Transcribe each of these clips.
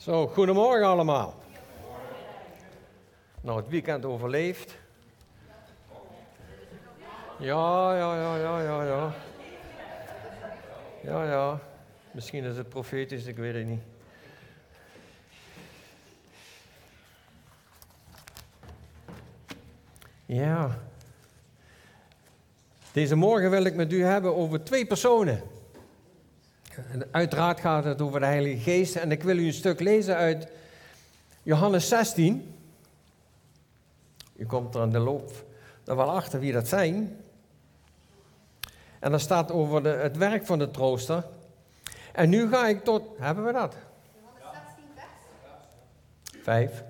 Zo, goedemorgen allemaal. Nou, het weekend overleefd. Ja, ja, ja, ja, ja, ja. Ja, ja. Misschien is het profetisch, ik weet het niet. Ja. Deze morgen wil ik met u hebben over twee personen. En uiteraard gaat het over de Heilige Geest. En ik wil u een stuk lezen uit Johannes 16. U komt er aan de loop er wel achter wie dat zijn. En dan staat over de, het werk van de trooster. En nu ga ik tot. Hebben we dat? Johannes 16, vers? Vijf.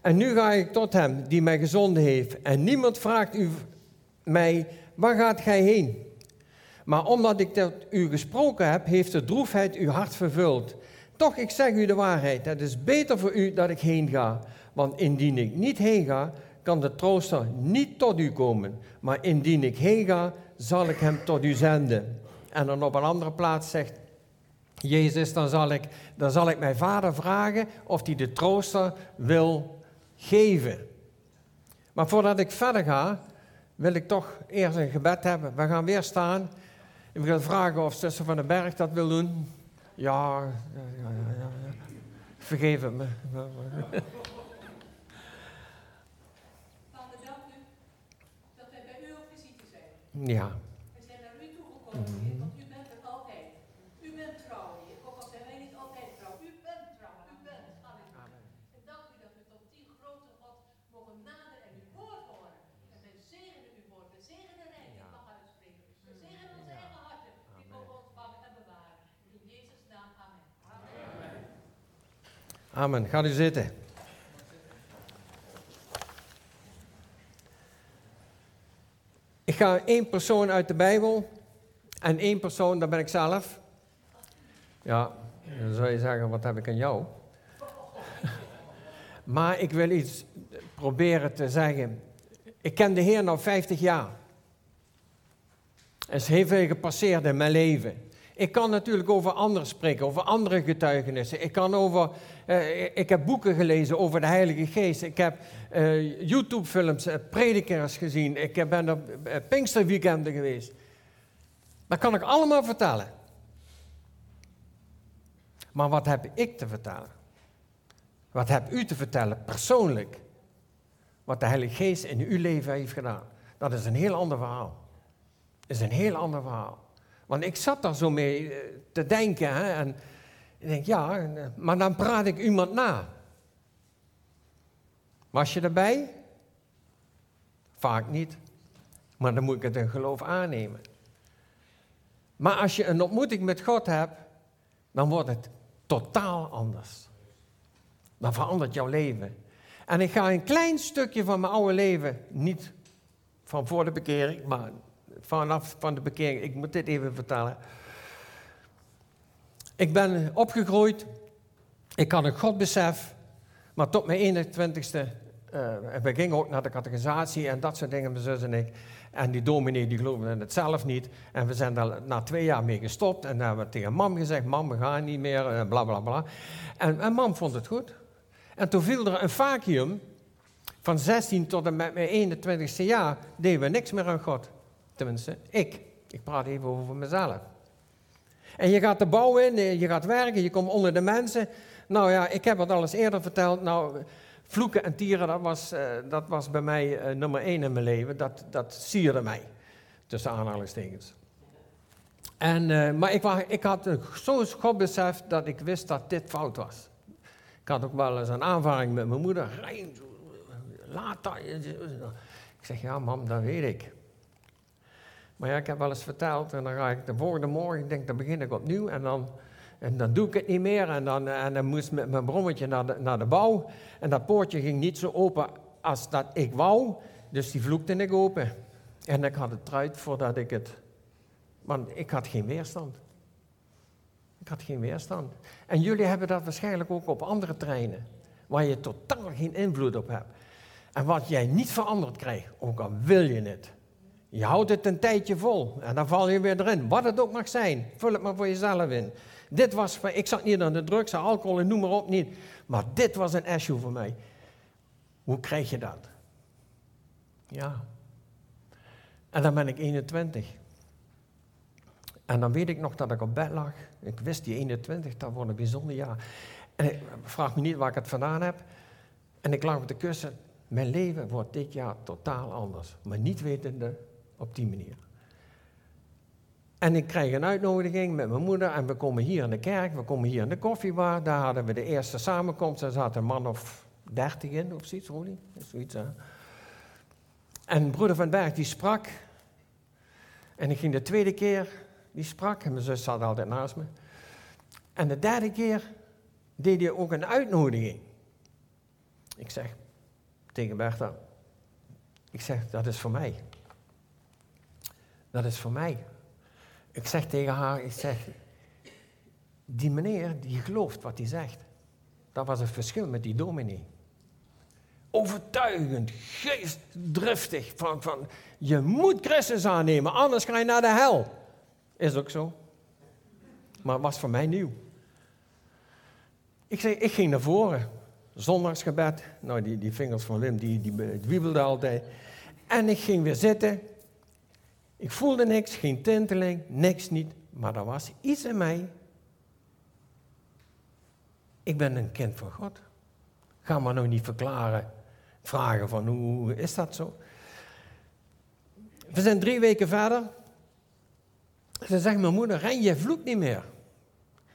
En nu ga ik tot hem die mij gezonden heeft. En niemand vraagt u mij, waar gaat gij heen? Maar omdat ik tot u gesproken heb, heeft de droefheid uw hart vervuld. Toch, ik zeg u de waarheid, het is beter voor u dat ik heen ga. Want indien ik niet heen ga, kan de trooster niet tot u komen. Maar indien ik heen ga, zal ik hem tot u zenden. En dan op een andere plaats zegt Jezus, dan zal ik, dan zal ik mijn vader vragen of hij de trooster wil geven. Maar voordat ik verder ga, wil ik toch eerst een gebed hebben. We gaan weer staan. Ik wil vragen of zuster van den Berg dat wil doen. Ja, ja, ja, ja. ja. Vergeef het me. Vader, dank u dat wij bij u op visite zijn. Ja. We zijn naar u toegekomen, Heer, want u bent er altijd. U bent trouw, Heer. Ook al zijn wij niet altijd trouw. U bent trouw. U bent. Halleluja. En dank u dat we tot die grote God mogen naderen en uw woord horen. En wij zegenen uw woord. We zegenen rijk. Ik mag uitspreken. We zegenen onze eigen harten. Die mogen ontvangen en bewaren. In Jezus' naam. Amen. Amen. Amen. Gaat u zitten. Ik ga één persoon uit de Bijbel en één persoon, dat ben ik zelf. Ja, dan zou je zeggen, wat heb ik aan jou? maar ik wil iets proberen te zeggen. Ik ken de Heer nu 50 jaar. Er is heel veel gepasseerd in mijn leven. Ik kan natuurlijk over anderen spreken, over andere getuigenissen. Ik, kan over, eh, ik heb boeken gelezen over de Heilige Geest. Ik heb eh, YouTube-films, uh, predikers gezien. Ik ben op Pinksterweekenden geweest. Dat kan ik allemaal vertellen. Maar wat heb ik te vertellen? Wat heb u te vertellen persoonlijk? Wat de Heilige Geest in uw leven heeft gedaan. Dat is een heel ander verhaal. Dat is een heel ander verhaal. Want ik zat daar zo mee te denken. Hè, en ik denk, ja, maar dan praat ik iemand na. Was je erbij? Vaak niet. Maar dan moet ik het in geloof aannemen. Maar als je een ontmoeting met God hebt, dan wordt het totaal anders. Dan verandert jouw leven. En ik ga een klein stukje van mijn oude leven, niet van voor de bekering, maar vanaf van de bekering. Ik moet dit even vertellen. Ik ben opgegroeid. Ik had een Godbesef. Maar tot mijn 21ste. Uh, we gingen ook naar de catechisatie en dat soort dingen, mijn zus en ik. En die dominee die geloofde het zelf niet. En we zijn daar na twee jaar mee gestopt. En dan hebben we tegen mam gezegd: Mam, we gaan niet meer. Uh, bla bla bla. En, en mam vond het goed. En toen viel er een vacuüm. Van 16 tot en met mijn 21ste jaar deden we niks meer aan God. Tenminste, ik. Ik praat even over mezelf. En je gaat de bouw in, je gaat werken, je komt onder de mensen. Nou ja, ik heb het al eerder verteld. Nou, vloeken en tieren, dat was, uh, dat was bij mij uh, nummer één in mijn leven. Dat, dat sierde mij, tussen aanhalingstekens. En, maar ik, ik had zo'n godbesef dat ik wist dat dit fout was. Ik had ook wel eens een aanvaring met mijn moeder. Rijn, laat dat. Ik zeg, ja mam, dat weet ik. Maar ik heb wel eens verteld en dan ga ik de volgende morgen, ik denk, dan begin ik opnieuw en dan, en dan doe ik het niet meer. En dan, en dan moest met mijn brommetje naar de, naar de bouw en dat poortje ging niet zo open als dat ik wou, dus die vloekte ik open. En ik had het eruit voordat ik het, want ik had geen weerstand. Ik had geen weerstand. En jullie hebben dat waarschijnlijk ook op andere treinen, waar je totaal geen invloed op hebt. En wat jij niet veranderd krijgt, ook al wil je het, Je houdt het een tijdje vol en dan val je weer erin. Wat het ook mag zijn, vul het maar voor jezelf in. Dit was, ik zat niet aan de drugs, alcohol en noem maar op niet. Maar dit was een issue voor mij. Hoe krijg je dat? Ja. En dan ben ik 21. En dan weet ik nog dat ik op bed lag. Ik wist die 21, dat wordt een bijzonder jaar. En ik vraag me niet waar ik het vandaan heb. En ik lag op de kussen. Mijn leven wordt dit jaar totaal anders. Maar niet wetende op die manier. En ik krijg een uitnodiging met mijn moeder en we komen hier in de kerk, we komen hier in de koffiebar. Daar hadden we de eerste samenkomst, daar zat een man of dertig in of zoiets, Roelie? Zoiets? En broeder Van Berg die sprak. En ik ging de tweede keer, die sprak, en mijn zus zat altijd naast me. En de derde keer deed hij ook een uitnodiging. Ik zeg tegen Bertha, ik zeg, dat is voor mij. Dat is voor mij. Ik zeg tegen haar, ik zeg, die meneer die gelooft wat hij zegt. Dat was het verschil met die dominee. Overtuigend, geestdriftig, van, van je moet Christus aannemen, anders ga je naar de hel. Is ook zo. Maar het was voor mij nieuw. Ik, zei, ik ging naar voren, zondagsgebed. Nou, die, die vingers van Wim, die, die wiebelden altijd. En ik ging weer zitten. Ik voelde niks, geen tinteling, niks niet. Maar er was iets in mij. Ik ben een kind van God. Ga maar nou niet verklaren, vragen van hoe is dat zo? We zijn drie weken verder. Ze zegt mijn moeder, ren je vloekt niet meer.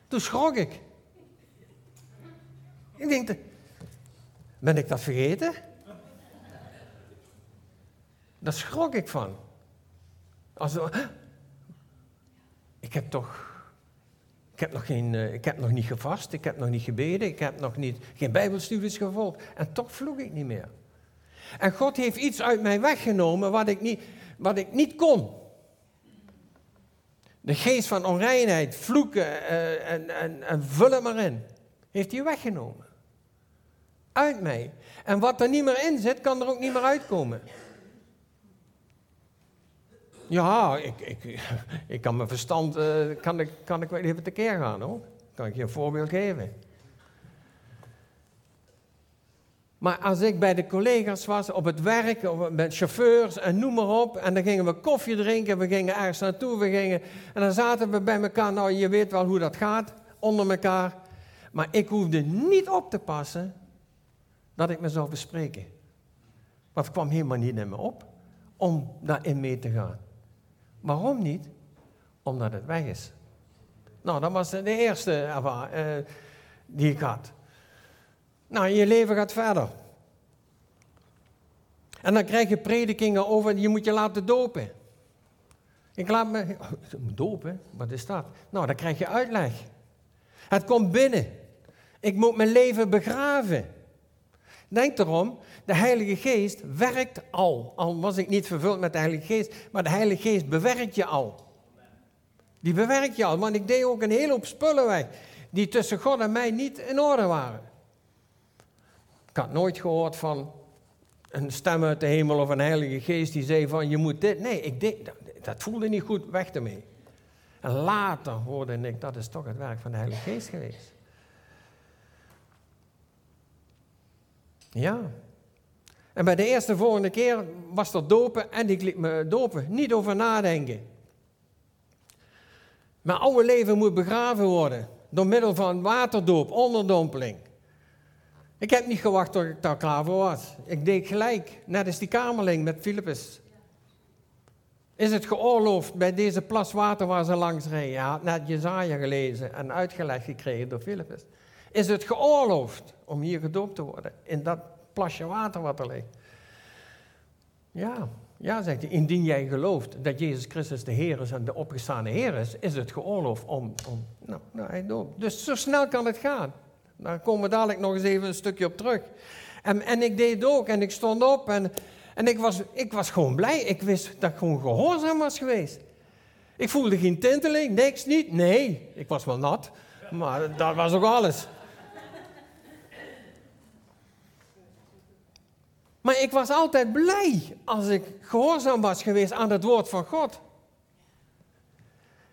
Toen schrok ik. Ik denk, ben ik dat vergeten? Daar schrok ik van. Als, ik heb toch. Ik heb, nog geen, eh, ik heb nog niet gevast, ik heb nog niet gebeden, ik heb nog niet, geen bijbelstudies gevolgd. En toch vloek ik niet meer. En God heeft iets uit mij weggenomen wat ik niet, wat ik niet kon. De geest van onreinheid, vloeken uh, en, en, en vul het maar in. Heeft hij weggenomen. Uit mij. En wat er niet meer in zit, kan er ook niet meer uitkomen. Ja, ik, ik, ik kan mijn verstand, uh, kan, ik, kan ik wel even tekeer gaan hoor. Kan ik je een voorbeeld geven. Maar als ik bij de collega's was, op het werk, met chauffeurs en noem maar op, en dan gingen we koffie drinken, we gingen ergens naartoe, we gingen, en dan zaten we bij elkaar, nou je weet wel hoe dat gaat, onder elkaar. Maar ik hoefde niet op te passen dat ik me zou bespreken. Want kwam helemaal niet in me op om daarin mee te gaan. Waarom niet? Omdat het weg is. Nou, dat was de eerste uh, die ik had. Nou, je leven gaat verder. En dan krijg je predikingen over, je moet je laten dopen. Ik laat me, dopen, wat is dat? Nou, dan krijg je uitleg. Het komt binnen. Ik moet mijn leven begraven. Denk erom, de Heilige Geest werkt al. Al was ik niet vervuld met de Heilige Geest, maar de Heilige Geest bewerkt je al. Die bewerkt je al, want ik deed ook een hele hoop spullen weg die tussen God en mij niet in orde waren. Ik had nooit gehoord van een stem uit de hemel of een Heilige Geest die zei van je moet dit. Nee, ik deed, dat, dat voelde niet goed, weg ermee. En later hoorde ik, dat is toch het werk van de Heilige Geest geweest. Ja. En bij de eerste volgende keer was dat dopen en ik liet me dopen. Niet over nadenken. Mijn oude leven moet begraven worden. Door middel van waterdoop, onderdompeling. Ik heb niet gewacht tot ik daar klaar voor was. Ik deed gelijk, net als die kamerling met Philippus. Is het geoorloofd bij deze plas water waar ze langs reden? Hij had net Jezaja gelezen en uitgelegd gekregen door Philippus. Is het geoorloofd om hier gedoopt te worden? In dat plasje water wat er ligt. Ja, ja, zegt hij. Indien jij gelooft dat Jezus Christus de Heer is en de opgestane Heer is, is het geoorloofd om. om nou, nou, hij doopt. Dus zo snel kan het gaan. Daar komen we dadelijk nog eens even een stukje op terug. En, en ik deed ook en ik stond op en, en ik, was, ik was gewoon blij. Ik wist dat ik gewoon gehoorzaam was geweest. Ik voelde geen tinteling, niks niet. Nee, ik was wel nat, maar dat was ook alles. Maar ik was altijd blij als ik gehoorzaam was geweest aan het woord van God.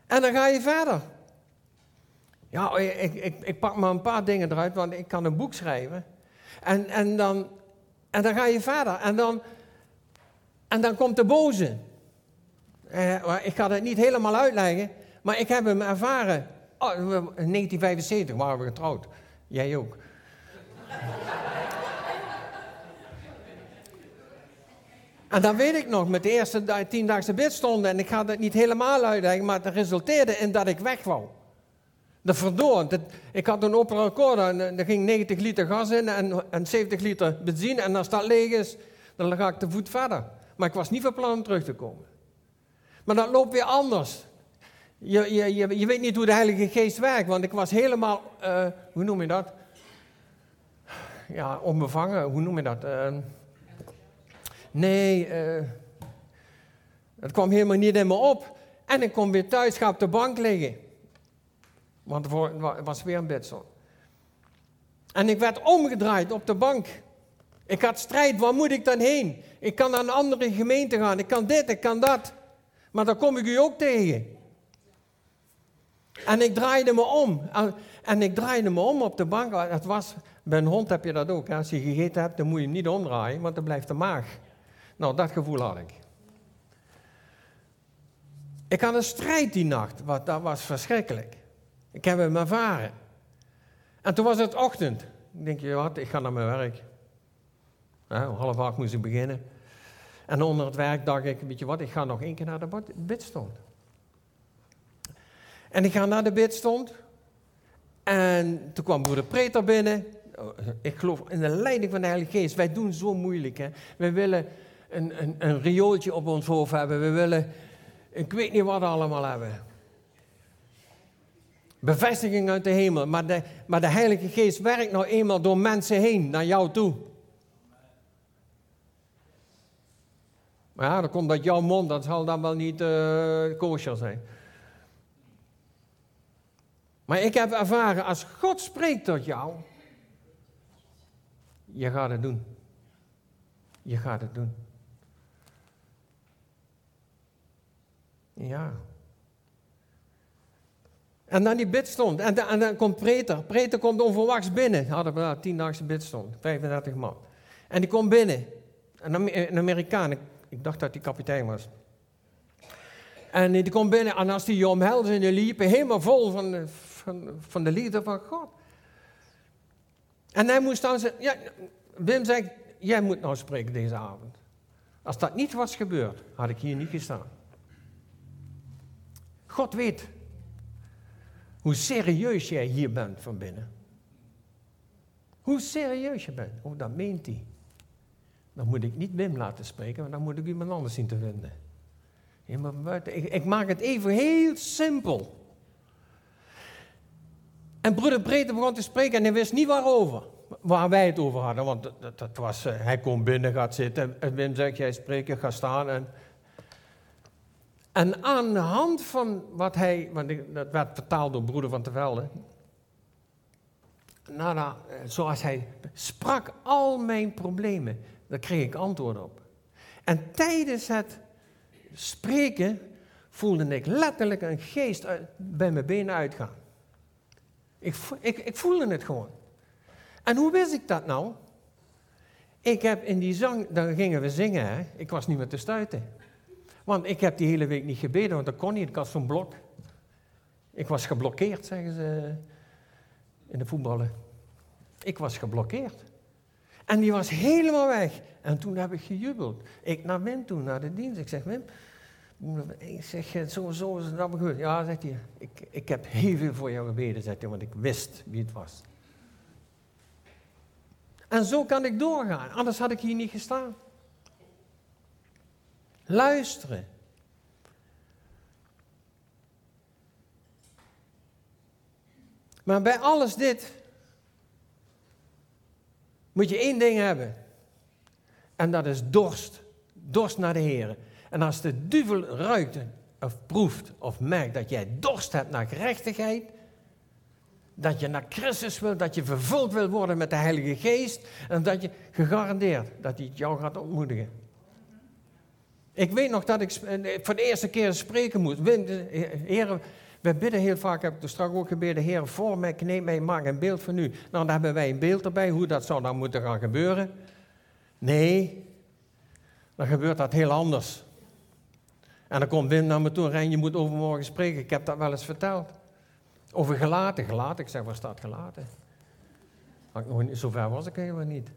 En dan ga je verder. Ja, ik, ik, ik pak maar een paar dingen eruit, want ik kan een boek schrijven. En, en, dan, en dan ga je verder. En dan, en dan komt de boze. Eh, ik ga het niet helemaal uitleggen, maar ik heb hem ervaren. Oh, in 1975 waren we getrouwd. Jij ook. En dan weet ik nog, met de eerste tiendaagse bidstonden, en ik ga het niet helemaal uitleggen, maar het resulteerde in dat ik weg wou. De verdoord. Ik had een Opel Accord en er ging 90 liter gas in en, en 70 liter benzine. En als dat leeg is, dan ga ik te voet verder. Maar ik was niet van plan om terug te komen. Maar dat loopt weer anders. Je, je, je, weet niet hoe de Heilige Geest werkt, want ik was helemaal, uh, hoe noem je dat? Ja, onbevangen, hoe noem je dat? Uh, nee, uh, het kwam helemaal niet in me op. En ik kom weer thuis, ga op de bank liggen. Want er was weer een bedsel. En ik werd omgedraaid op de bank. Ik had strijd, waar moet ik dan heen? Ik kan naar een andere gemeente gaan, ik kan dit, ik kan dat. Maar dan kom ik u ook tegen. En ik draaide me om. En ik draaide me om op de bank. Het was, bij een hond heb je dat ook. Als je gegeten hebt, dan moet je hem niet omdraaien, want dan blijft de maag. Nou, dat gevoel had ik. Ik had een strijd die nacht, wat, dat was verschrikkelijk. Ik heb hem ervaren. En toen was het ochtend. Ik denk, je wat, ik ga naar mijn werk. Ja, om half acht moest ik beginnen. En onder het werk dacht ik, weet je wat, ik ga nog één keer naar de bidstond. En ik ga naar de bidstond. En toen kwam broeder Preter binnen. Ik geloof in de leiding van de Heilige Geest. Wij doen zo moeilijk. Hè? Wij willen een, een, een riooltje op ons hoofd hebben. We willen, ik weet niet wat allemaal hebben. Bevestiging uit de hemel. Maar de, maar de Heilige Geest werkt nou eenmaal door mensen heen naar jou toe. Maar ja, dan komt dat jouw mond, dat zal dan wel niet uh, kosher zijn. Maar ik heb ervaren, als God spreekt tot jou, je gaat het doen. Je gaat het doen. Ja. En dan die bidstond. En, en dan komt Preter. Preter komt onverwachts binnen. Hadden we daar tiendaagse bidstond. 35 man. En die komt binnen. Een Amerikaan. Ik dacht dat hij kapitein was. En die komt binnen en als die je omhelzen en die liepen helemaal vol van, de, van, van de liefde van God. En hij moest dan zeggen, ja, Wim zegt, jij moet nou spreken deze avond. Als dat niet was gebeurd, had ik hier niet gestaan. God weet hoe serieus jij hier bent van binnen. Hoe serieus je bent. Oh, dat meent hij. Dan moet ik niet Wim laten spreken, maar dan moet ik iemand anders zien te vinden. Ik, ik maak het even heel simpel. En broeder Breedte begon te spreken en hij wist niet waarover. Waar wij het over hadden, want dat, dat was, uh, hij komt binnen, gaat zitten. En Wim zegt, jij spreekt, ga staan. En, en aan de hand van wat hij, want dat werd vertaald door broeder van Velde. Nou, nou, zoals hij sprak al mijn problemen, daar kreeg ik antwoord op. En tijdens het spreken voelde ik letterlijk een geest bij mijn benen uitgaan. Ik, ik, ik voelde het gewoon. En hoe wist ik dat nou? Ik heb in die zang, dan gingen we zingen, hè? ik was niet meer te stuiten. Want ik heb die hele week niet gebeden, want dat kon niet, ik had zo'n blok. Ik was geblokkeerd, zeggen ze in de voetballen. Ik was geblokkeerd. En die was helemaal weg. En toen heb ik gejubeld. Ik naar Wim toe, naar de dienst. Ik zeg, Wim, ik zeg, zo, zo is het allemaal goed. Ja, zegt hij, ik, ik heb heel veel voor jou gebeden, zegt hij, want ik wist wie het was. En zo kan ik doorgaan, anders had ik hier niet gestaan. Luisteren. Maar bij alles dit moet je één ding hebben. En dat is dorst. Dorst naar de Heer. En als de duivel ruikt of proeft of merkt dat jij dorst hebt naar gerechtigheid, dat je naar Christus wil, dat je vervuld wil worden met de Heilige Geest en dat je gegarandeerd dat hij jou gaat ontmoedigen. Ik weet nog dat ik eh, voor de eerste keer spreken moest. Heren, we bidden heel vaak, heb ik er straks ook gebeden, Heer, voor mij, kneep mij, maak een beeld van u. Nou, dan hebben wij een beeld erbij, hoe dat zou dan moeten gaan gebeuren. Nee, dan gebeurt dat heel anders. En dan komt Wim naar me toe en je moet overmorgen spreken. Ik heb dat wel eens verteld. Over gelaten, gelaten. Ik zeg, waar staat gelaten? Zover was ik helemaal niet.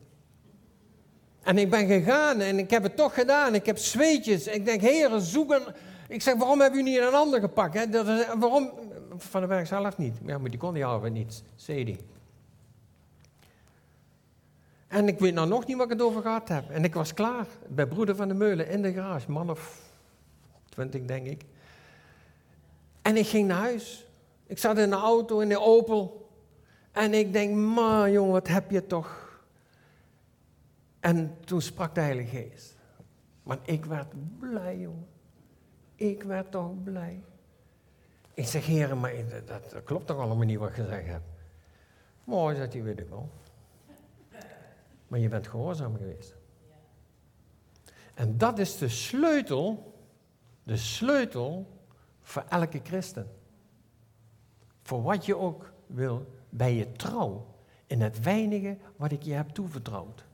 En ik ben gegaan en ik heb het toch gedaan. Ik heb zweetjes. Ik denk, heren, zoeken. Ik zeg, waarom hebben jullie niet een ander gepakt? Hè? Dat is, waarom? Van de werk zelf niet. Ja, maar die kon die houden niet, zei die. En ik weet nou nog niet wat ik het over gehad heb. En ik was klaar bij broeder van de Meulen in de garage. Man of twintig, denk ik. En ik ging naar huis. Ik zat in de auto, in de Opel. En ik denk, man jongen, wat heb je toch. En toen sprak de Heilige Geest. Maar ik werd blij, jongen. Ik werd toch blij. Ik zeg, heren, maar dat, dat klopt toch allemaal niet wat je gezegd hebt. Mooi, zegt hij, weet ik wel. Maar je bent gehoorzaam geweest. En dat is de sleutel, de sleutel voor elke christen. Voor wat je ook wil, bij je trouw in het weinige wat ik je heb toevertrouwd.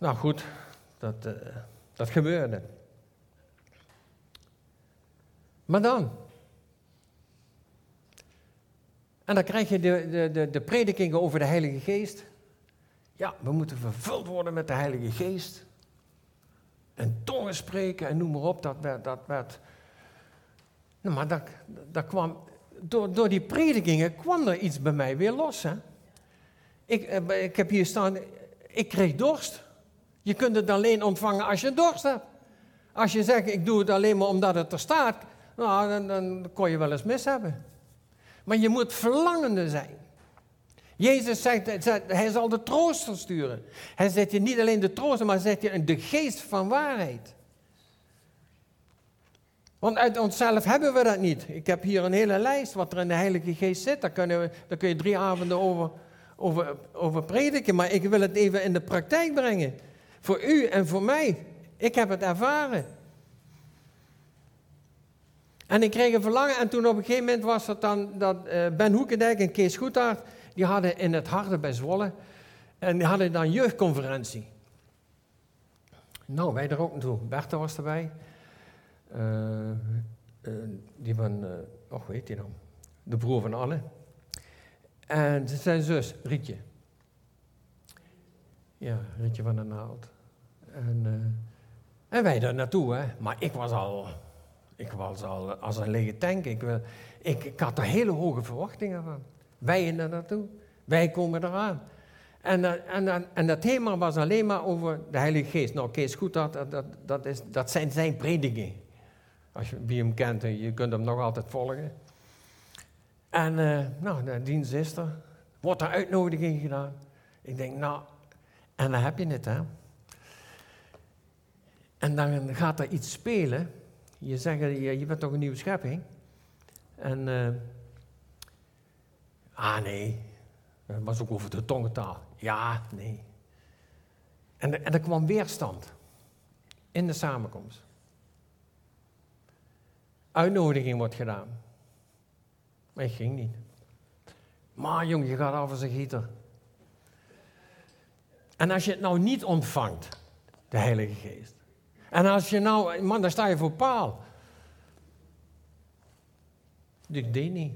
Nou goed, dat, uh, dat gebeurde. Maar dan. En dan krijg je de, de, de, de predikingen over de Heilige Geest. Ja, we moeten vervuld worden met de Heilige Geest. En tongen spreken en noem maar op. Dat werd, dat werd nou, maar dat, dat kwam, door, door die predikingen kwam er iets bij mij weer los. Hè? Ik, eh, ik heb hier staan, ik kreeg dorst. Je kunt het alleen ontvangen als je dorst hebt. Als je zegt, ik doe het alleen maar omdat het er staat, nou, dan, dan kon je wel eens mis hebben. Maar je moet verlangende zijn. Jezus zegt, hij zal de trooster sturen. Hij zet je niet alleen de trooster, maar zet je de geest van waarheid. Want uit onszelf hebben we dat niet. Ik heb hier een hele lijst wat er in de Heilige Geest zit. Daar, kunnen we, daar kun je drie avonden over, over, over prediken. Maar ik wil het even in de praktijk brengen. Voor u en voor mij. Ik heb het ervaren. En ik kreeg een verlangen. En toen op een gegeven moment was het dan dat uh, Ben Hoekendijk en Kees Goedhart... die hadden in het Harde bij Zwolle... en die hadden dan jeugdconferentie. Nou, wij er ook naartoe. Bertha was erbij. Uh, die van, oh, heet die nou? De broer van Anne. En zijn zus, Rietje. Ja, Rietje van der Naald. En, en wij daar naartoe, hè. Maar ik was al, ik was al als een lege tank. Ik, ik, had er hele hoge verwachtingen van. Wij er naartoe. Wij komen eraan. En, en, en dat thema was alleen maar over de Heilige Geest. Nou, Kees Goed, dat, dat, is, dat zijn zijn predikingen. Als je, wie hem kent, je kunt hem nog altijd volgen. En nou, de dienst is er. Wordt er uitnodiging gedaan. Ik denk, nou, en dan heb je het, hè. En dan gaat er iets spelen. Je zegt, je, je bent toch een nieuwe schepping? En, uh, ah nee, dat was ook over de tongentaal. Ja, nee. En, en er kwam weerstand in de samenkomst uitnodiging wordt gedaan. Maar ging niet. Maar jong, je gaat af als een gieter. En als je het nou niet ontvangt, de Heilige Geest. En als je nou, man, dan sta je voor paal. Ik deed niet.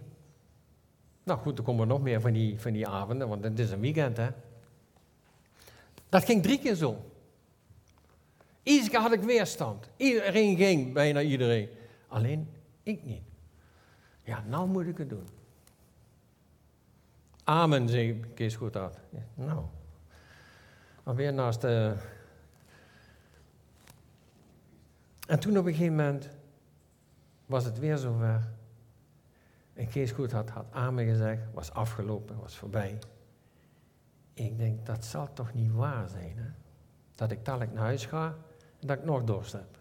Nou goed, er komen nog meer van die, van die avonden, want het is een weekend, hè. Dat ging drie keer zo. Iedere keer had ik weerstand. Iedereen ging, bijna iedereen. Alleen ik niet. Ja, nou moet ik het doen. Amen, zei Kees goed uit. Ja, nou, alweer naast de... En toen op een gegeven moment was het weer zover. En Kees goed had, had amen gezegd, was afgelopen, was voorbij. Ik denk, dat zal toch niet waar zijn, hè? Dat ik dadelijk naar huis ga en dat ik nog dorst heb.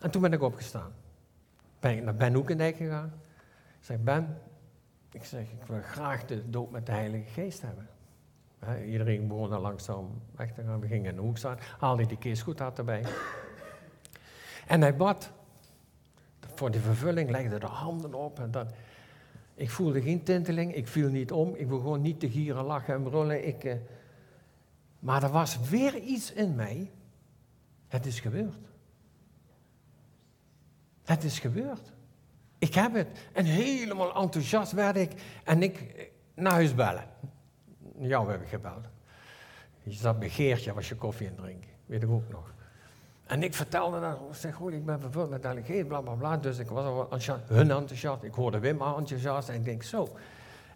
En toen ben ik opgestaan. Ben ik naar Ben Hoekendijk gegaan. Ik zeg, Ben, ik zeg, ik wil graag de doop met de Heilige Geest hebben. Iedereen begon dan langzaam weg te gaan. We gingen in de hoek staan, haalde die Kees goed erbij. En hij bad voor die vervulling, legde de handen op en dan... Ik voelde geen tinteling, ik viel niet om, ik begon niet te gieren, lachen en brullen. Ik, eh, maar er was weer iets in mij. Het is gebeurd. Het is gebeurd. Ik heb het. En helemaal enthousiast werd ik. En ik eh, naar huis bellen. Jou heb ik gebeld. Je zat bij Geertje, je koffie in drinken. Weet ik ook nog. En ik vertelde dat, ik zeg, goed, ik ben vervuld met delegeren, bla bla bla. Dus ik was al enthousiast, hun enthousiast. Ik hoorde Wim enthousiast en ik denk zo.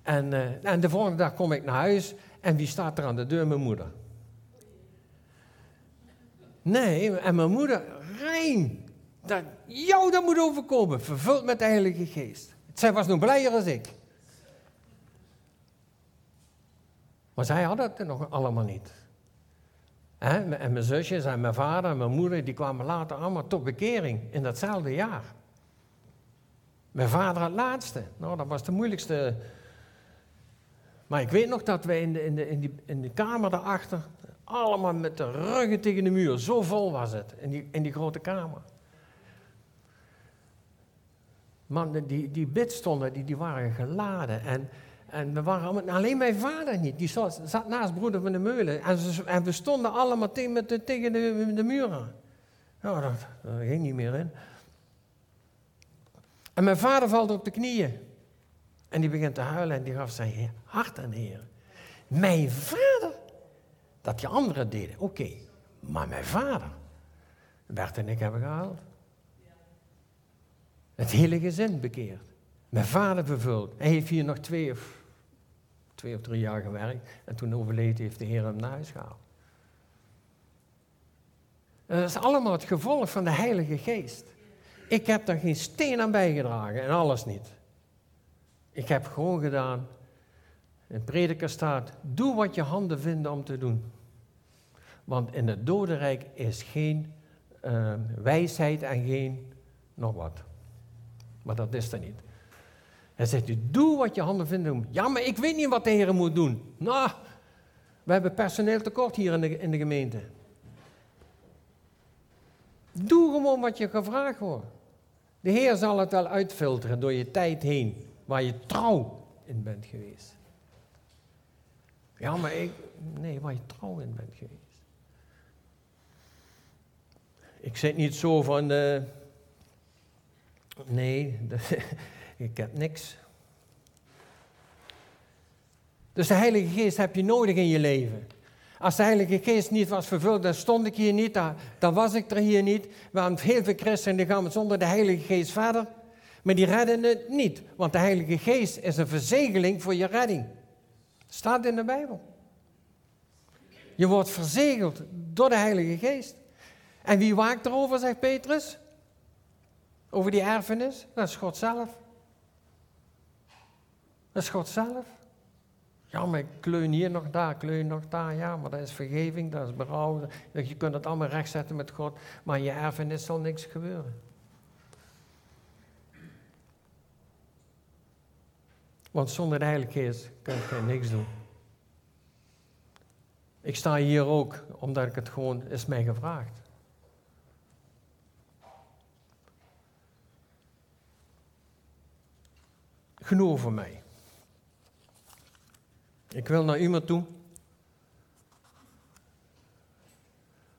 En, uh, en de volgende dag kom ik naar huis en wie staat er aan de deur? Mijn moeder. Nee, en mijn moeder, Rijn, dat jou dat moet overkomen, vervuld met de Heilige Geest. Zij was nog blijer als ik. Maar zij hadden het nog allemaal niet. En mijn zusjes en mijn vader en mijn moeder, die kwamen later allemaal tot bekering in datzelfde jaar. Mijn vader het laatste. Nou, dat was de moeilijkste. Maar ik weet nog dat we in de, in de, in die, in de kamer daarachter, allemaal met de ruggen tegen de muur, zo vol was het, in die, in die grote kamer. Man, die, die bidstonden, die, die waren geladen. En en we waren alleen mijn vader niet. Die zat, naast broeder van de Meulen. En, en we stonden allemaal tegen, met de, tegen de, de muren. Nou, dat, ging niet meer in. En mijn vader valt op de knieën. En die begint te huilen en die gaf zijn hart aan de Heer. Mijn vader, dat die anderen deden, oké. Maar mijn vader, Bert en ik hebben gehaald. Het hele gezin bekeerd. Mijn vader vervuld. Hij heeft hier nog twee of twee of drie jaar gewerkt. En toen overleed heeft de Heer hem naar huis gehaald. dat is allemaal het gevolg van de Heilige Geest. Ik heb daar geen steen aan bijgedragen en alles niet. Ik heb gewoon gedaan. In prediker staat: Doe wat je handen vinden om te doen. Want in het dodenrijk is geen uh, wijsheid en geen nog wat. Maar dat is er niet. Hij zegt u, doe wat je handen vinden Ja, maar ik weet niet wat de Heer moet doen. Nou, we hebben personeel tekort hier in de, in de gemeente. Doe gewoon wat je gevraagd wordt. De Heer zal het wel uitfilteren door je tijd heen, waar je trouw in bent geweest. Ja, maar ik, nee, waar je trouw in bent geweest. Ik zit niet zo van, uh, nee, Ik heb niks. Dus de Heilige Geest heb je nodig in je leven. Als de Heilige Geest niet was vervuld, dan stond ik hier niet, dan was ik er hier niet. Hebben heel veel christenen die gaan zonder de Heilige Geest verder. Maar die redden het niet, want de Heilige Geest is een verzegeling voor je redding. Staat in de Bijbel. Je wordt verzegeld door de Heilige Geest. En wie waakt erover, zegt Petrus? Over die erfenis? Dat is God zelf. Dat is God zelf. Ja, maar ik kleun hier nog daar, kleun nog daar. Ja, maar dat is vergeving, dat is berouw. Je kunt het allemaal rechtzetten met God, maar in je erfenis zal niks gebeuren. Want zonder de Heilige Geest kan je niks doen. Ik sta hier ook omdat ik het gewoon is mij gevraagd. Genoeg voor mij. Ik wil naar iemand toe.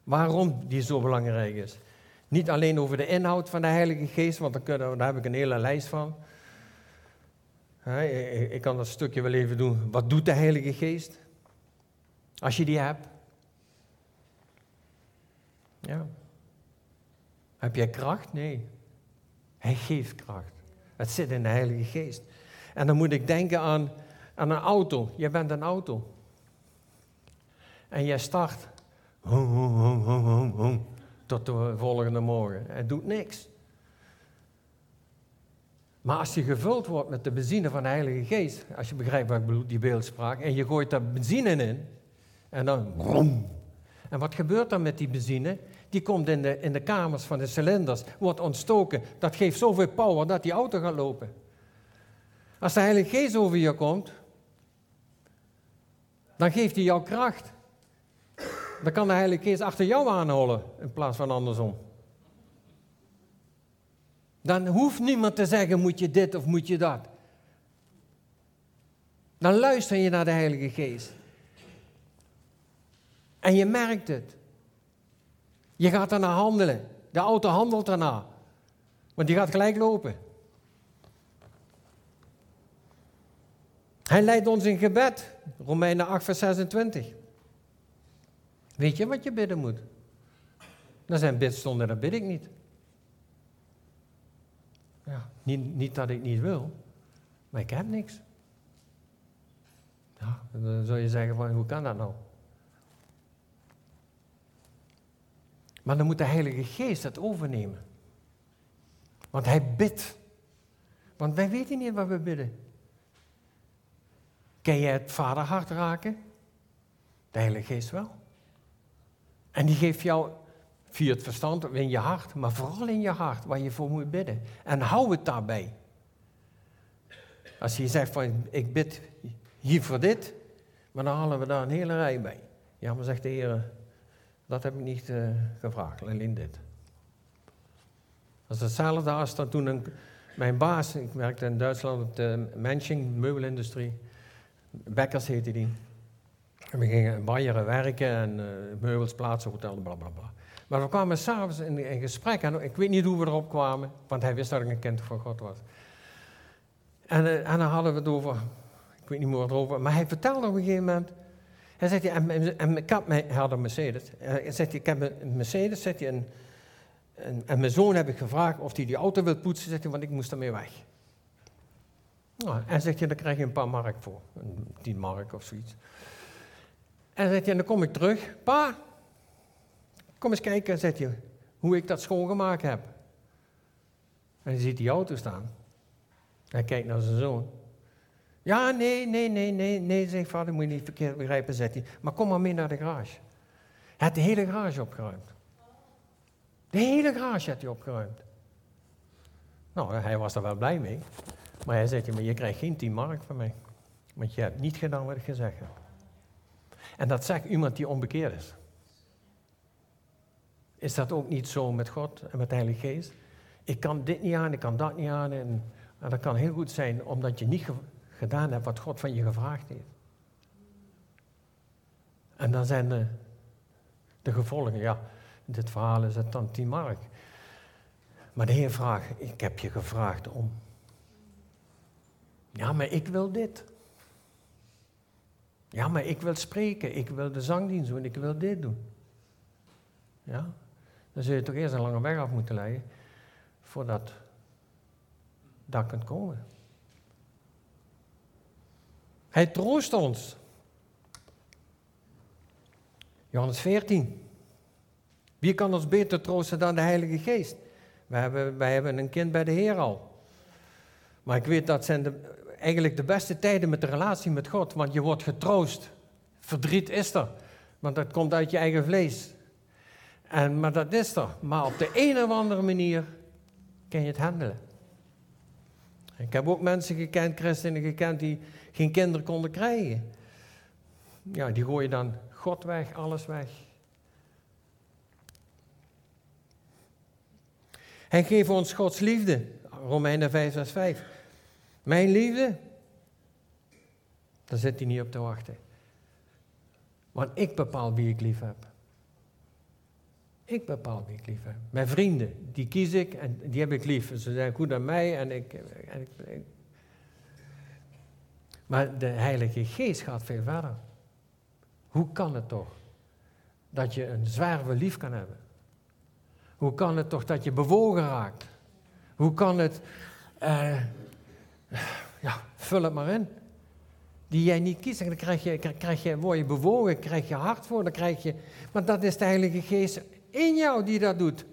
Waarom die zo belangrijk is. Niet alleen over de inhoud van de Heilige Geest, want daar, heb ik een hele lijst van. Ik kan dat stukje wel even doen. Wat doet de Heilige Geest? Als je die hebt. Ja. Heb jij kracht? Nee. Hij geeft kracht. Het zit in de Heilige Geest. En dan moet ik denken aan aan een auto. Je bent een auto. En jij start. tot de volgende morgen. Het doet niks. Maar als je gevuld wordt met de benzine van de Heilige Geest, als je begrijpt wat ik bedoel, die beeldspraak, en je gooit daar benzine in, en dan. En wat gebeurt dan met die benzine? Die komt in de, in de kamers van de cilinders, wordt ontstoken. Dat geeft zoveel power dat die auto gaat lopen. Als de Heilige Geest over je komt, dan geeft hij jou kracht. Dan kan de Heilige Geest achter jou aanholen in plaats van andersom. Dan hoeft niemand te zeggen, moet je dit of moet je dat. Dan luister je naar de Heilige Geest. En je merkt het. Je gaat daarna handelen. De auto handelt daarna. Want die gaat gelijk lopen. Hij leidt ons in gebed. Romeinen 8, vers 26. Weet je wat je bidden moet? Dat zijn bidstonden, dat bid ik niet. Ja, niet, niet dat ik niet wil, maar ik heb niks. Dan zou je zeggen van, hoe kan dat nou? Maar dan moet de Heilige Geest het overnemen. Want hij bidt. Want wij weten niet wat we bidden. Kan je het vaderhart raken? De Heilige Geest wel. En die geeft jou via het verstand in je hart, maar vooral in je hart waar je voor moet bidden. En hou het daarbij. Als je zegt van ik bid hier voor dit, maar dan halen we daar een hele rij bij. Ja, maar zegt de Heer, dat heb ik niet uh, gevraagd, alleen dit. Dat is hetzelfde als dat toen mijn baas, ik werkte in Duitsland op de Mensching, meubelindustrie, Bekkers heette die. En we gingen in Bayern werken en uh, meubels plaatsen, hotel, bla bla bla. Maar we kwamen s'avonds in, in gesprek en ik weet niet hoe we erop kwamen, want hij wist dat ik een kind van God was. En, uh, en dan hadden we het over, ik weet niet meer wat erover, maar hij vertelde op een gegeven moment, hij zegt, en, en, ik had, hij had een Mercedes, hij zegt, ik heb een Mercedes, zegt hij, en, en, mijn zoon heb ik gevraagd of hij die auto wil poetsen, zegt hij, want ik moest ermee weg. Nou, en zegt hij, dan krijg je een paar mark voor, een tien mark of zoiets. En zegt hij, dan kom ik terug, pa, kom eens kijken, zegt hij, hoe ik dat schoongemaakt heb. En hij ziet die auto staan. Hij kijkt naar zijn zoon. Ja, nee, nee, nee, nee, nee, zegt vader, moet je niet verkeerd begrijpen, zegt hij. Maar kom maar mee naar de garage. Hij had de hele garage opgeruimd. De hele garage had hij opgeruimd. Nou, hij was er wel blij mee. Maar hij zegt, maar je krijgt geen 10 mark van mij. Want je hebt niet gedaan wat ik gezegd heb. En dat zegt iemand die onbekeerd is. Is dat ook niet zo met God en met de Heilige Geest? Ik kan dit niet aan, ik kan dat niet aan. En, dat kan heel goed zijn omdat je niet gedaan hebt wat God van je gevraagd heeft. En dan zijn de, de gevolgen, ja, in dit verhaal is het dan 10 mark. Maar de Heer vraagt, ik heb je gevraagd om. Ja, maar ik wil dit. Ja, maar ik wil spreken, ik wil de zangdienst doen, ik wil dit doen. Ja, dan zul je toch eerst een lange weg af moeten leggen voordat dat kunt komen. Hij troost ons. Johannes 14. Wie kan ons beter troosten dan de Heilige Geest? Wij hebben, wij hebben een kind bij de Heer al. Maar ik weet dat zijn de, eigenlijk de beste tijden met de relatie met God, want je wordt getroost. Verdriet is er, want dat komt uit je eigen vlees. En, maar dat is er. Maar op de een of andere manier kan je het handelen. Ik heb ook mensen gekend, christenen gekend, die geen kinderen konden krijgen. Ja, die gooien dan God weg, alles weg. Hij geeft ons Gods liefde. Romeinen 5, vers 5. Mijn liefde, daar zit hij niet op te wachten. Want ik bepaal wie ik lief heb. Ik bepaal wie ik lief heb. Mijn vrienden, die kies ik en die heb ik lief. Ze zijn goed aan mij en ik, en ik, Maar de Heilige Geest gaat veel verder. Hoe kan het toch dat je een zwerver lief kan hebben? Hoe kan het toch dat je bewogen raakt? Hoe kan het uh, ja, vul het maar in. Die jij niet kiest. En dan krijg je, krijg je, word je bewogen, krijg je hart voor, dan krijg je... Maar dat is de Heilige Geest in jou die dat doet.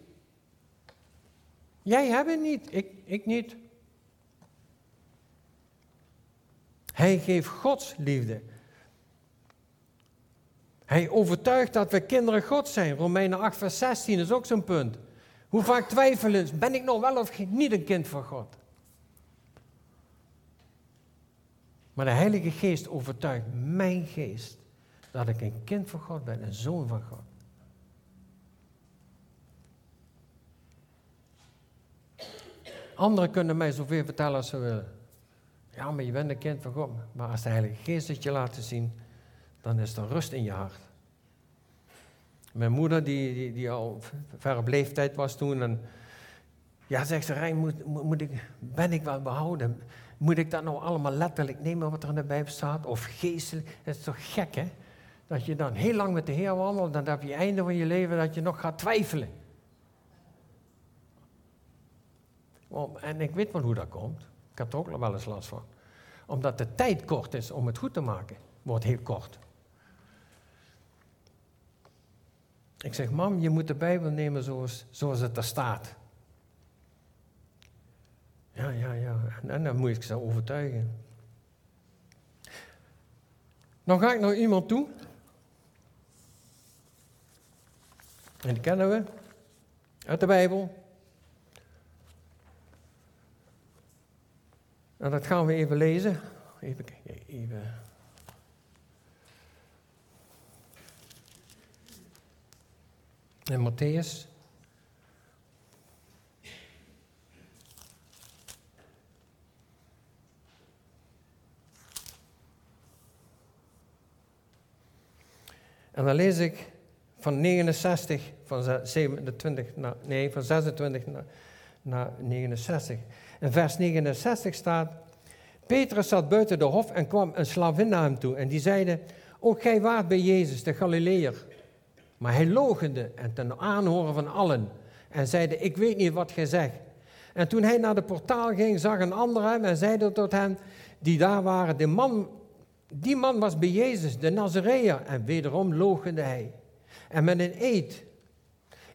Jij hebt het niet, ik, ik niet. Hij geeft Gods liefde. Hij overtuigt dat we kinderen God zijn. Romeinen 8, vers 16 is ook zo'n punt. Hoe vaak twijfelen, ben ik nog wel of niet een kind van God? Maar de Heilige Geest overtuigt mijn geest dat ik een kind van God ben, een zoon van God. Anderen kunnen mij zoveel vertellen als ze willen. Ja, maar je bent een kind van God. Maar als de Heilige Geest het je laat zien, dan is er rust in je hart. Mijn moeder, die, die, al ver op leeftijd was toen, en ja, zegt ze, Rijn, moet, moet, ik, ben ik wel behouden? Moet ik dat nou allemaal letterlijk nemen wat er in de Bijbel staat? Of geestelijk? Het is toch gek, hè? Dat je dan heel lang met de Heer wandelt, dan heb je einde van je leven dat je nog gaat twijfelen. en ik weet wel hoe dat komt. Ik heb er ook nog wel eens last van. Omdat de tijd kort is om het goed te maken, wordt heel kort. Ik zeg, mam, je moet de Bijbel nemen zoals, zoals het er staat. Ja, ja, ja. En, dan moet ik ze overtuigen. Dan ga ik naar iemand toe. En die kennen we. Uit de Bijbel. En dat gaan we even lezen. Even, even. En Matthäus. En dan lees ik van 69, van 27 naar, nee, van 26 naar, naar 69. In vers 69 staat, Petrus zat buiten de hof en kwam een slavin naar hem toe. En die zeide, ook gij waart bij Jezus, de Galileer. Maar hij logende en ten aanhoren van allen. En zeide, ik weet niet wat gij zegt. En toen hij naar de portaal ging, zag een ander hem en zeide tot hen, die daar waren, de man, die man was bij Jezus, de Nazareër. En wederom logende hij. En met een eed,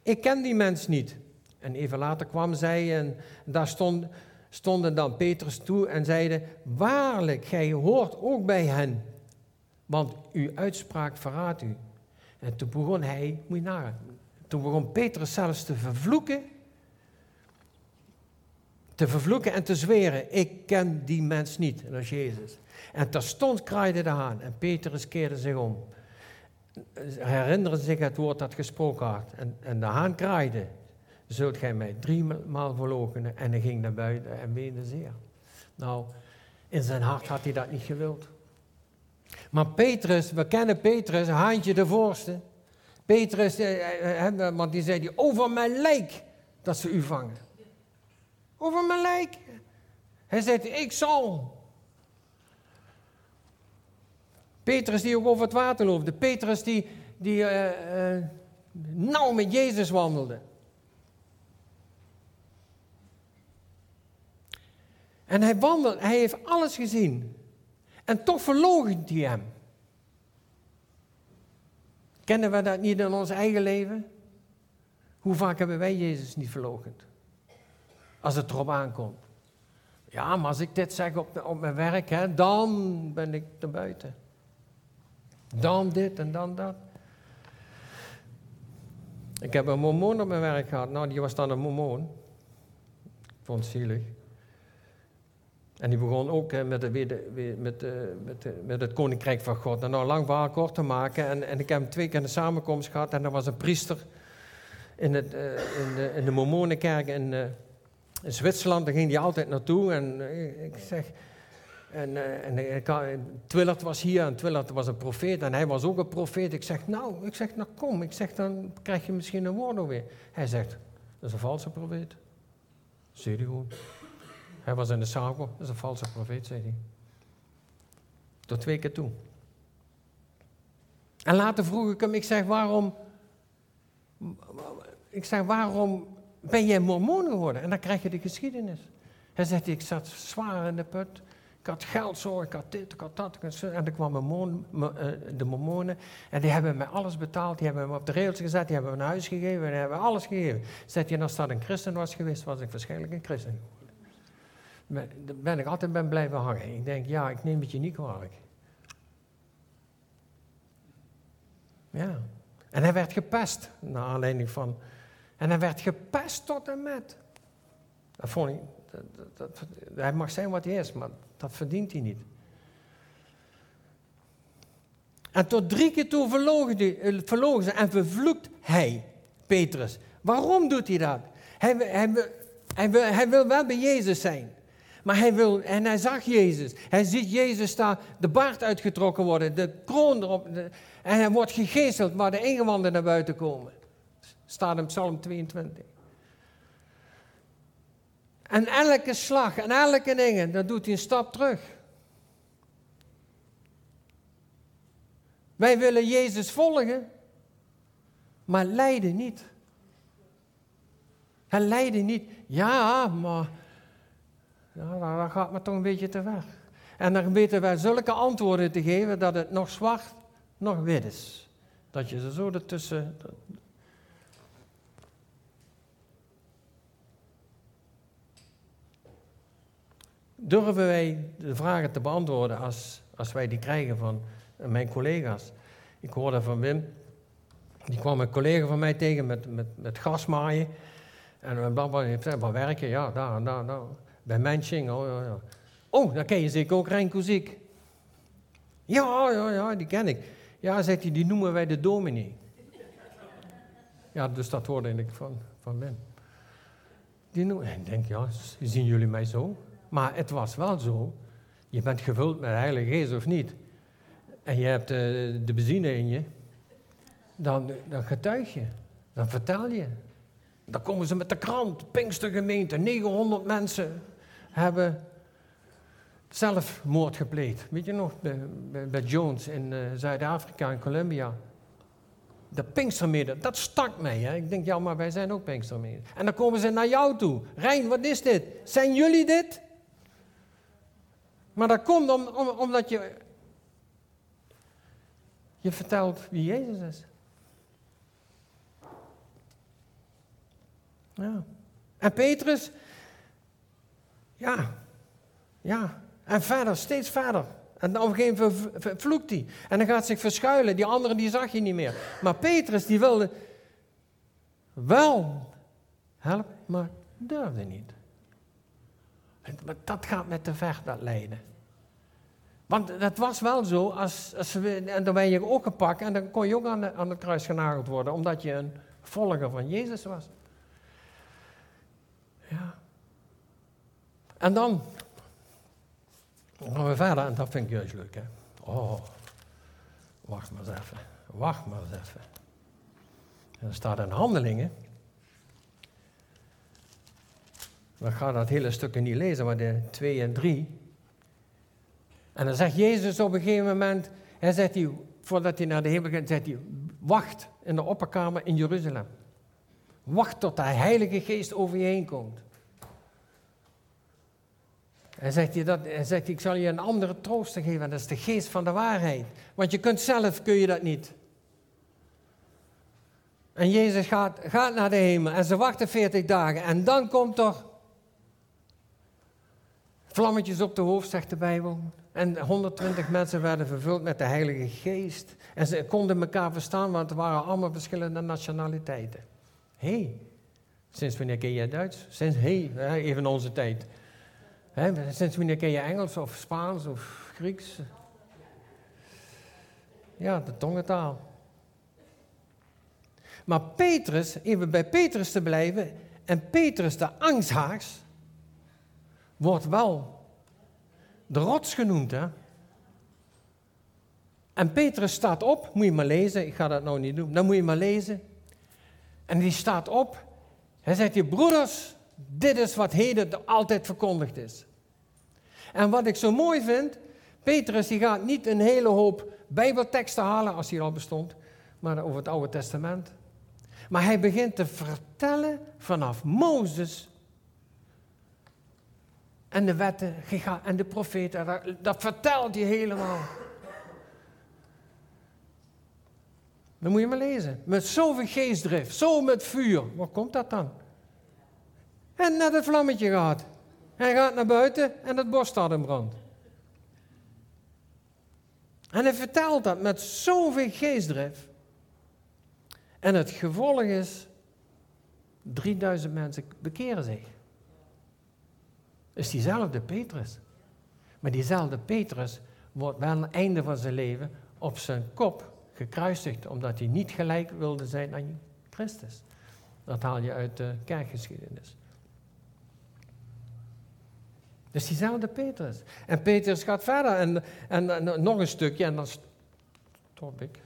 ik ken die mens niet. En even later kwam zij en daar stond, stonden dan Petrus toe en zeiden, waarlijk, gij hoort ook bij hen, want uw uitspraak verraadt u. En toen begon hij, moet je toen begon Petrus zelfs te vervloeken, te vervloeken en te zweren, ik ken die mens niet, en dat is Jezus. En terstond kraaide de haan en Petrus keerde zich om. Herinnerde zich het woord dat gesproken had. En, en de haan kraaide zult gij mij driemaal verloochenen. En hij ging naar buiten en weende zeer. Nou, in zijn hart had hij dat niet gewild. Maar Petrus, we kennen Petrus, haantje de voorste. Petrus, eh, eh, eh, want die zei, over mijn lijk dat ze u vangen. Over mijn lijk. Hij zei, ik zal. Petrus die ook over het water loopte. Petrus die, die uh, uh, nauw met Jezus wandelde. En hij wandelt, hij heeft alles gezien. En toch verloochent hij hem. Kennen we dat niet in ons eigen leven? Hoe vaak hebben wij Jezus niet verloochend? Als het erop aankomt. Ja, maar als ik dit zeg op, op mijn werk, dan ben ik er buiten. Dan dit en dan dat. Ik heb een mormoon op mijn werk gehad. Nou, die was dan een mormoon. Ik vond het zielig. En die begon ook met, de, met, met, met, het koninkrijk van God. En nou, lang verhaal kort te maken. En, en ik heb hem twee keer een samenkomst gehad. En er was een priester in, het, uh, in de, in de Mormonenkerk in, in Zwitserland. Daar ging hij altijd naartoe. En ik zeg... En, en ik, Twillert was hier en Twillert was een profeet en hij was ook een profeet. Ik zeg, nou, ik zeg, nou kom. Ik zeg, dan krijg je misschien een woord weer. Hij zegt, dat is een valse profeet. Zie je gewoon. Hij was in de zaal, dat is een valse profeet, zei hij. Tot twee keer toe. En later vroeg ik hem, ik zeg, waarom, ik zeg, waarom ben jij mormon geworden? En dan krijg je de geschiedenis. Hij zegt, ik zat zwaar in de put. Ik had geld zo, ik had dit, ik had dat. En dan kwamen eh, de mormonen en die hebben mij alles betaald. Die hebben me op de rails gezet, die hebben me een huis gegeven en die hebben alles gegeven. Zegt je, als dat een christen was geweest, was ik waarschijnlijk een christen daar ben ik altijd ben blijven hangen. Ik denk, ja, ik neem het je niet kwalijk. Ja. En hij werd gepest, naar aanleiding van... En hij werd gepest tot en met. Dat vond ik... Dat, dat, hij mag zijn wat hij is, maar dat verdient hij niet. En tot drie keer toe verlogen, eh, ze en vervloekt hij, Petrus. Waarom doet hij dat? Hij, wil, hij wil wel bij Jezus zijn. Maar hij wil, en hij zag Jezus. Hij ziet Jezus daar, de baard uitgetrokken worden, de kroon erop. en hij wordt gegezeld waar de ingewanden naar buiten komen. Staat in Psalm 22. En elke slag en elke ding, dan doet hij een stap terug. Wij willen Jezus volgen, maar lijden niet. Hij lijden niet. Ja, maar dat gaat me toch een beetje te ver. En dan weten wij zulke antwoorden te geven dat het nog zwart, nog wit is. Dat je ze zo ertussen. Durven wij de vragen te beantwoorden als, als wij die krijgen van mijn collega's? Ik hoorde van Wim, die kwam een collega van mij tegen met, met, met gasmaaien. En blablabla, heeft wat werken? Ja, daar, daar, daar. Bij Mensching, oh ja, ja. Oh, dan ken je zeker ook Renko Ziek. Ja, ja, ja, die ken ik. Ja, zegt hij, die noemen wij de dominee. Ja, dus dat hoorde ik van, van Wim. Die noemen, en ik denk, ja, zien jullie mij zo? Maar het was wel zo. Je bent gevuld met Heilige Geest of niet. En je hebt de, eh, de benzine in je. Dan, dan getuig je. Dan vertel je. Dan komen ze met de krant. Pinkstergemeente, 900 mensen hebben zelfmoord gepleegd. Weet je nog, bij, Jones in uh, Zuid-Afrika en Colombia. De Pinkstermede, dat stak mij. Hè? Ik denk, ja, maar wij zijn ook Pinkstermede. En dan komen ze naar jou toe. Rijn, wat is dit? Zijn jullie dit? Maar dat komt om, om, omdat je, je vertelt wie Jezus is. Ja. En Petrus, ja, ja. En verder, steeds verder. En op een gegeven moment vloekt hij. En dan gaat zich verschuilen. Die anderen die zag je niet meer. Maar Petrus die wilde wel helpen, maar durfde niet. Dat gaat met te ver, dat lijden. Want dat was wel zo, als, als we, en dan ben je ook gepakt en dan kon je ook aan, aan het kruis genageld worden, omdat je een volger van Jezus was. Ja. En dan gaan we verder en dat vind ik juist leuk. Hè? Oh, wacht maar eens even. Wacht maar eens even. En er staat in handelingen. We gaan dat hele stukje niet lezen, maar de 2 en 3. En dan zegt Jezus op een gegeven moment, hij zegt hij, voordat hij naar de hemel gaat, zegt hij, wacht in de opperkamer in Jeruzalem. Wacht tot de Heilige Geest over je heen komt. En zegt hij, dat, hij zegt, ik zal je een andere trooster geven, en dat is de geest van de waarheid. Want je kunt zelf, kun je dat niet. En Jezus gaat, gaat naar de hemel en ze wachten 40 dagen. En dan komt er vlammetjes op de hoofd, zegt de Bijbel. En 120 mensen werden vervuld met de Heilige Geest. En ze konden elkaar verstaan, want er waren allemaal verschillende nationaliteiten. Hé, hey, sinds wanneer ken je Duits? Sinds, hé, hey, even onze tijd. Sinds wanneer ken je Engels of Spaans of Grieks? Ja, de tongentaal. Maar Petrus, even bij Petrus te blijven, en Petrus de angsthaaks, wordt wel de rots genoemd. Hè? En Petrus staat op, moet je maar lezen, ik ga dat nou niet doen, dan moet je maar lezen. En die staat op, hij zegt je broeders, dit is wat heden altijd verkondigd is. En wat ik zo mooi vind, Petrus die gaat niet een hele hoop bijbelteksten halen, als hij al bestond, maar over het Oude Testament. Maar hij begint te vertellen vanaf Mozes en de wetten en de profeten. Dat, vertelt hij helemaal. Dan moet je maar lezen. Met zoveel geestdrift, zo met vuur. Waar komt dat dan? En net het vlammetje gaat. Hij gaat naar buiten en het bos staat in brand. En hij vertelt dat met zoveel geestdrift. En het gevolg is, 3000 mensen bekeren zich is diezelfde Petrus. Maar diezelfde Petrus wordt wel aan het einde van zijn leven op zijn kop gekruisigd, omdat hij niet gelijk wilde zijn aan Christus. Dat haal je uit de kerkgeschiedenis. Dus diezelfde Petrus. En Petrus gaat verder en, en, nog een stukje en dan stop ik.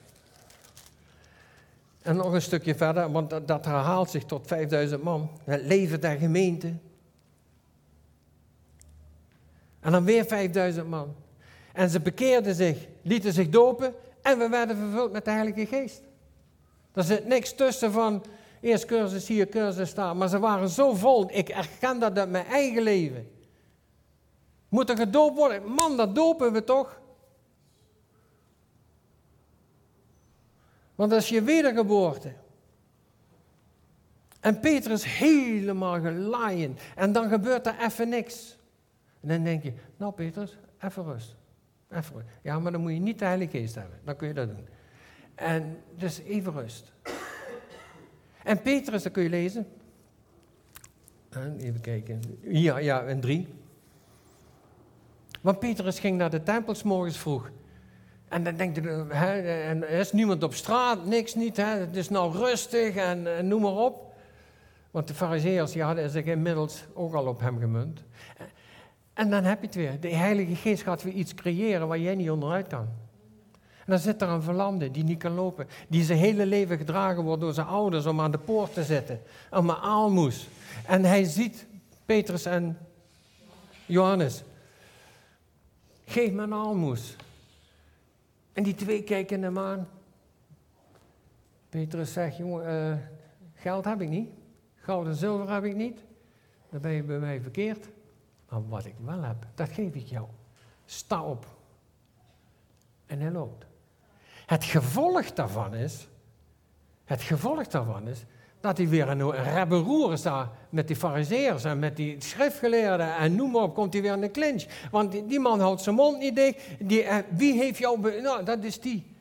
En nog een stukje verder, want dat, herhaalt zich tot 5000 man. Het leven der gemeente. En dan weer 5000 man. En ze bekeerden zich, lieten zich dopen en we werden vervuld met de Heilige Geest. Er zit niks tussen van eerst cursus hier, cursus daar. Maar ze waren zo vol. Ik herken dat uit mijn eigen leven. Moet er gedoopt worden? Man, dat dopen we toch? Want dat is je wedergeboorte. En Petrus helemaal gelaaien. En dan gebeurt er even niks. En dan denk je, nou Petrus, even rust. Even. Ja, maar dan moet je niet de Heilige Geest hebben. Dan kun je dat doen. En dus even rust. En Petrus, dat kun je lezen. Even kijken. Ja, ja, en drie. Want Petrus ging naar de tempel morgens vroeg. En dan denkt hij, en er is niemand op straat, niks niet, hè, het is nou rustig en, noem maar op. Want de fariseërs die hadden zich inmiddels ook al op hem gemunt. En dan heb je het weer. De Heilige Geest gaat weer iets creëren waar jij niet onderuit kan. En dan zit er een verlamde die niet kan lopen. Die zijn hele leven gedragen wordt door zijn ouders om aan de poort te zitten. Om een aalmoes. En hij ziet Petrus en Johannes. Geef me een aalmoes. En die twee kijken hem aan. Petrus zegt, jongen, uh, geld heb ik niet. Goud en zilver heb ik niet. Dan ben je bij mij verkeerd. Maar wat ik wel heb, dat geef ik jou. Sta op. En hij loopt. Het gevolg daarvan is, het gevolg daarvan is, dat hij weer een rebberoer staat met die fariseërs en met die schriftgeleerden en noem maar op, komt hij weer in de clinch. Want die, man houdt zijn mond niet dicht. Die, eh, wie heeft jou... nou, dat is die.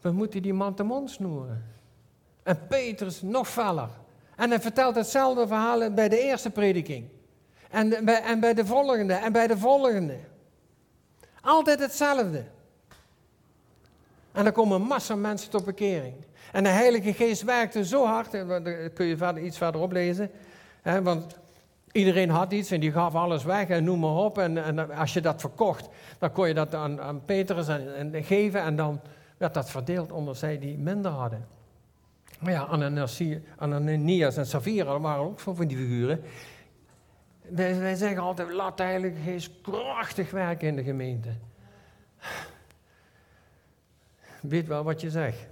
We moeten die man de mond snoeren. En Petrus nog feller. En hij vertelt hetzelfde verhaal bij de eerste prediking. En, bij, en bij de volgende, en bij de volgende. Altijd hetzelfde. En dan komen massa mensen tot bekering. En de Heilige Geest werkte zo hard, dat kun je verder, iets verderop lezen. Hè, want iedereen had iets en die gaf alles weg en noem maar op. En, en als je dat verkocht, dan kon je dat aan, aan Petrus en, en, geven. En dan werd dat verdeeld onder zij die minder hadden. Maar ja, Ananias en Safira waren ook van die figuren. Wij, wij zeggen altijd, laat Geest krachtig werken in de gemeente. Weet wel wat je zegt.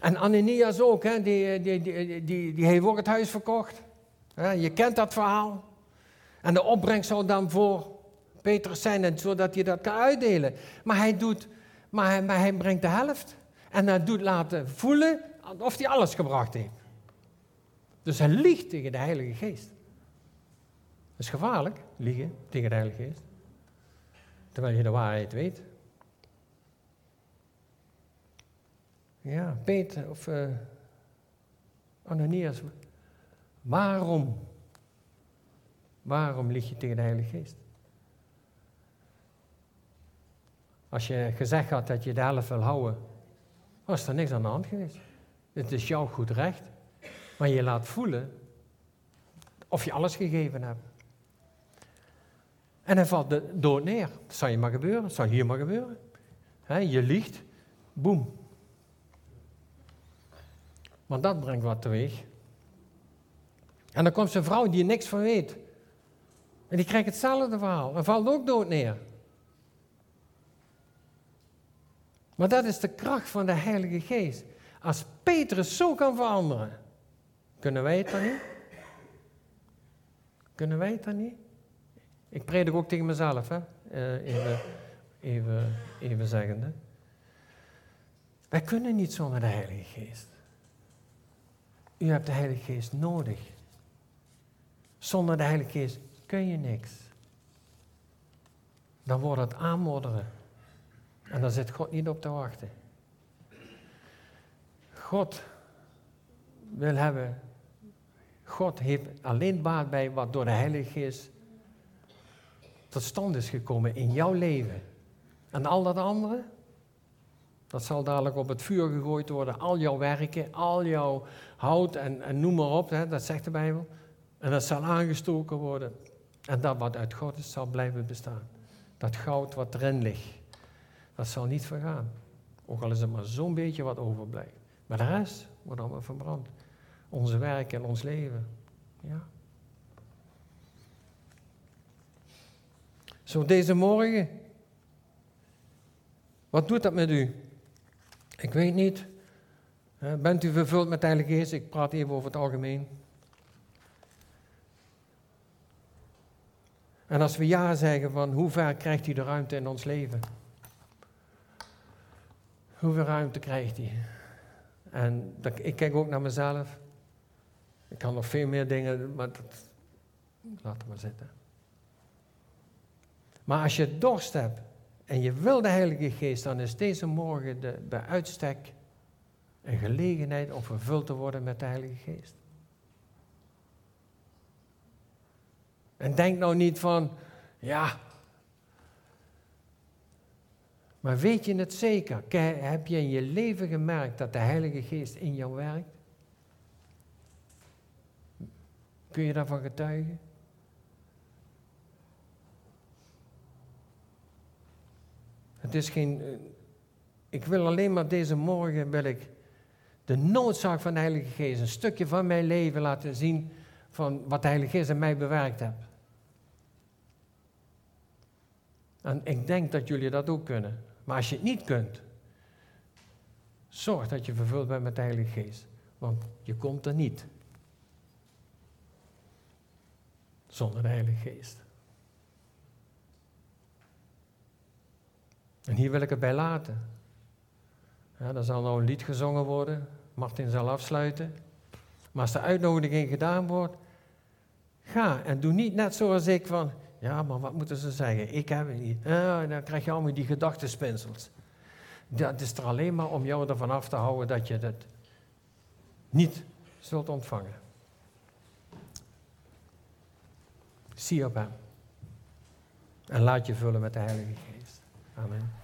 En Ananias ook, hè, die, die, die, die, heeft ook het huis verkocht. Je kent dat verhaal. En de opbrengst zou dan voor Petrus zijn, zodat hij dat kan uitdelen. Maar hij, doet, maar hij, maar hij brengt de helft. En hij doet laten voelen of hij alles gebracht heeft. Dus hij liegt tegen de Heilige Geest. Dat is gevaarlijk, liegen tegen de Heilige Geest. Terwijl je de waarheid weet. Ja, Peter of uh, Ananias. Waarom? Waarom lieg je tegen de Heilige Geest? Als je gezegd had dat je de helft wil houden, was er niks aan de hand geweest. Het is jouw goed recht. Maar je laat voelen of je alles gegeven hebt. En hij valt dood neer. Dat zou je maar gebeuren. Dat zou hier maar gebeuren. je liegt, boem. Want dat brengt wat teweeg. En dan komt zijn vrouw die er niks van weet. En die krijgt hetzelfde verhaal. En valt ook dood neer. Maar dat is de kracht van de Heilige Geest. Als Petrus zo kan veranderen, kunnen wij het dan niet? Kunnen wij het dan niet? Ik predik ook tegen mezelf, hè? Uh, even, even, even zeggende. Wij kunnen niet zonder de Heilige Geest. U hebt de Heilige Geest nodig. Zonder de Heilige Geest kun je niks. Dan wordt het aanmodderen. En daar zit God niet op te wachten. God wil hebben. God heeft alleen baat bij wat door de Heilige Geest tot stand is gekomen in jouw leven. En al dat andere, dat zal dadelijk op het vuur gegooid worden. Al jouw werken, al jouw hout en, en noem maar op, hè, dat zegt de Bijbel. En dat zal aangestoken worden. En dat wat uit God is, zal blijven bestaan. Dat goud wat erin ligt, dat zal niet vergaan. Ook al is er maar zo'n beetje wat overblijft. Maar de rest wordt allemaal verbrand. Onze werk en ons leven. Ja. Zo deze morgen. Wat doet dat met u? Ik weet niet. Bent u vervuld met Heilige Geest? Ik praat even over het algemeen. En als we ja zeggen, van hoe ver krijgt hij de ruimte in ons leven? Hoeveel ruimte krijgt hij? En dat, ik kijk ook naar mezelf. Ik kan nog veel meer dingen, maar dat, laat maar zitten. Maar als je dorst hebt en je wil de Heilige Geest, dan is deze morgen de, bij uitstek een gelegenheid om vervuld te worden met de Heilige Geest. En denk nou niet van, ja. Maar weet je het zeker? Heb je in je leven gemerkt dat de Heilige Geest in jou werkt? Kun je daarvan getuigen? Het is geen. Eh, ik wil alleen maar deze morgen wil ik de noodzaak van de Heilige Geest, een stukje van mijn leven laten zien van wat de Heilige Geest in mij bewerkt heeft. En ik denk dat jullie dat ook kunnen. Maar als je het niet kunt, zorg dat je vervuld bent met de Heilige Geest. Want je komt er niet zonder de Heilige Geest. En hier wil ik het bij laten. Er zal nou een lied gezongen worden. Martin zal afsluiten. Maar als de uitnodiging gedaan wordt, ga en doe niet net zoals ik van, ja, maar wat moeten ze zeggen? Ik heb het niet. Ja, dan krijg je allemaal die gedachtenspinsels. Dat is er alleen maar om jou ervan af te houden dat je dat niet zult ontvangen. Zie op hem. En laat je vullen met de Heilige Geest. Amen.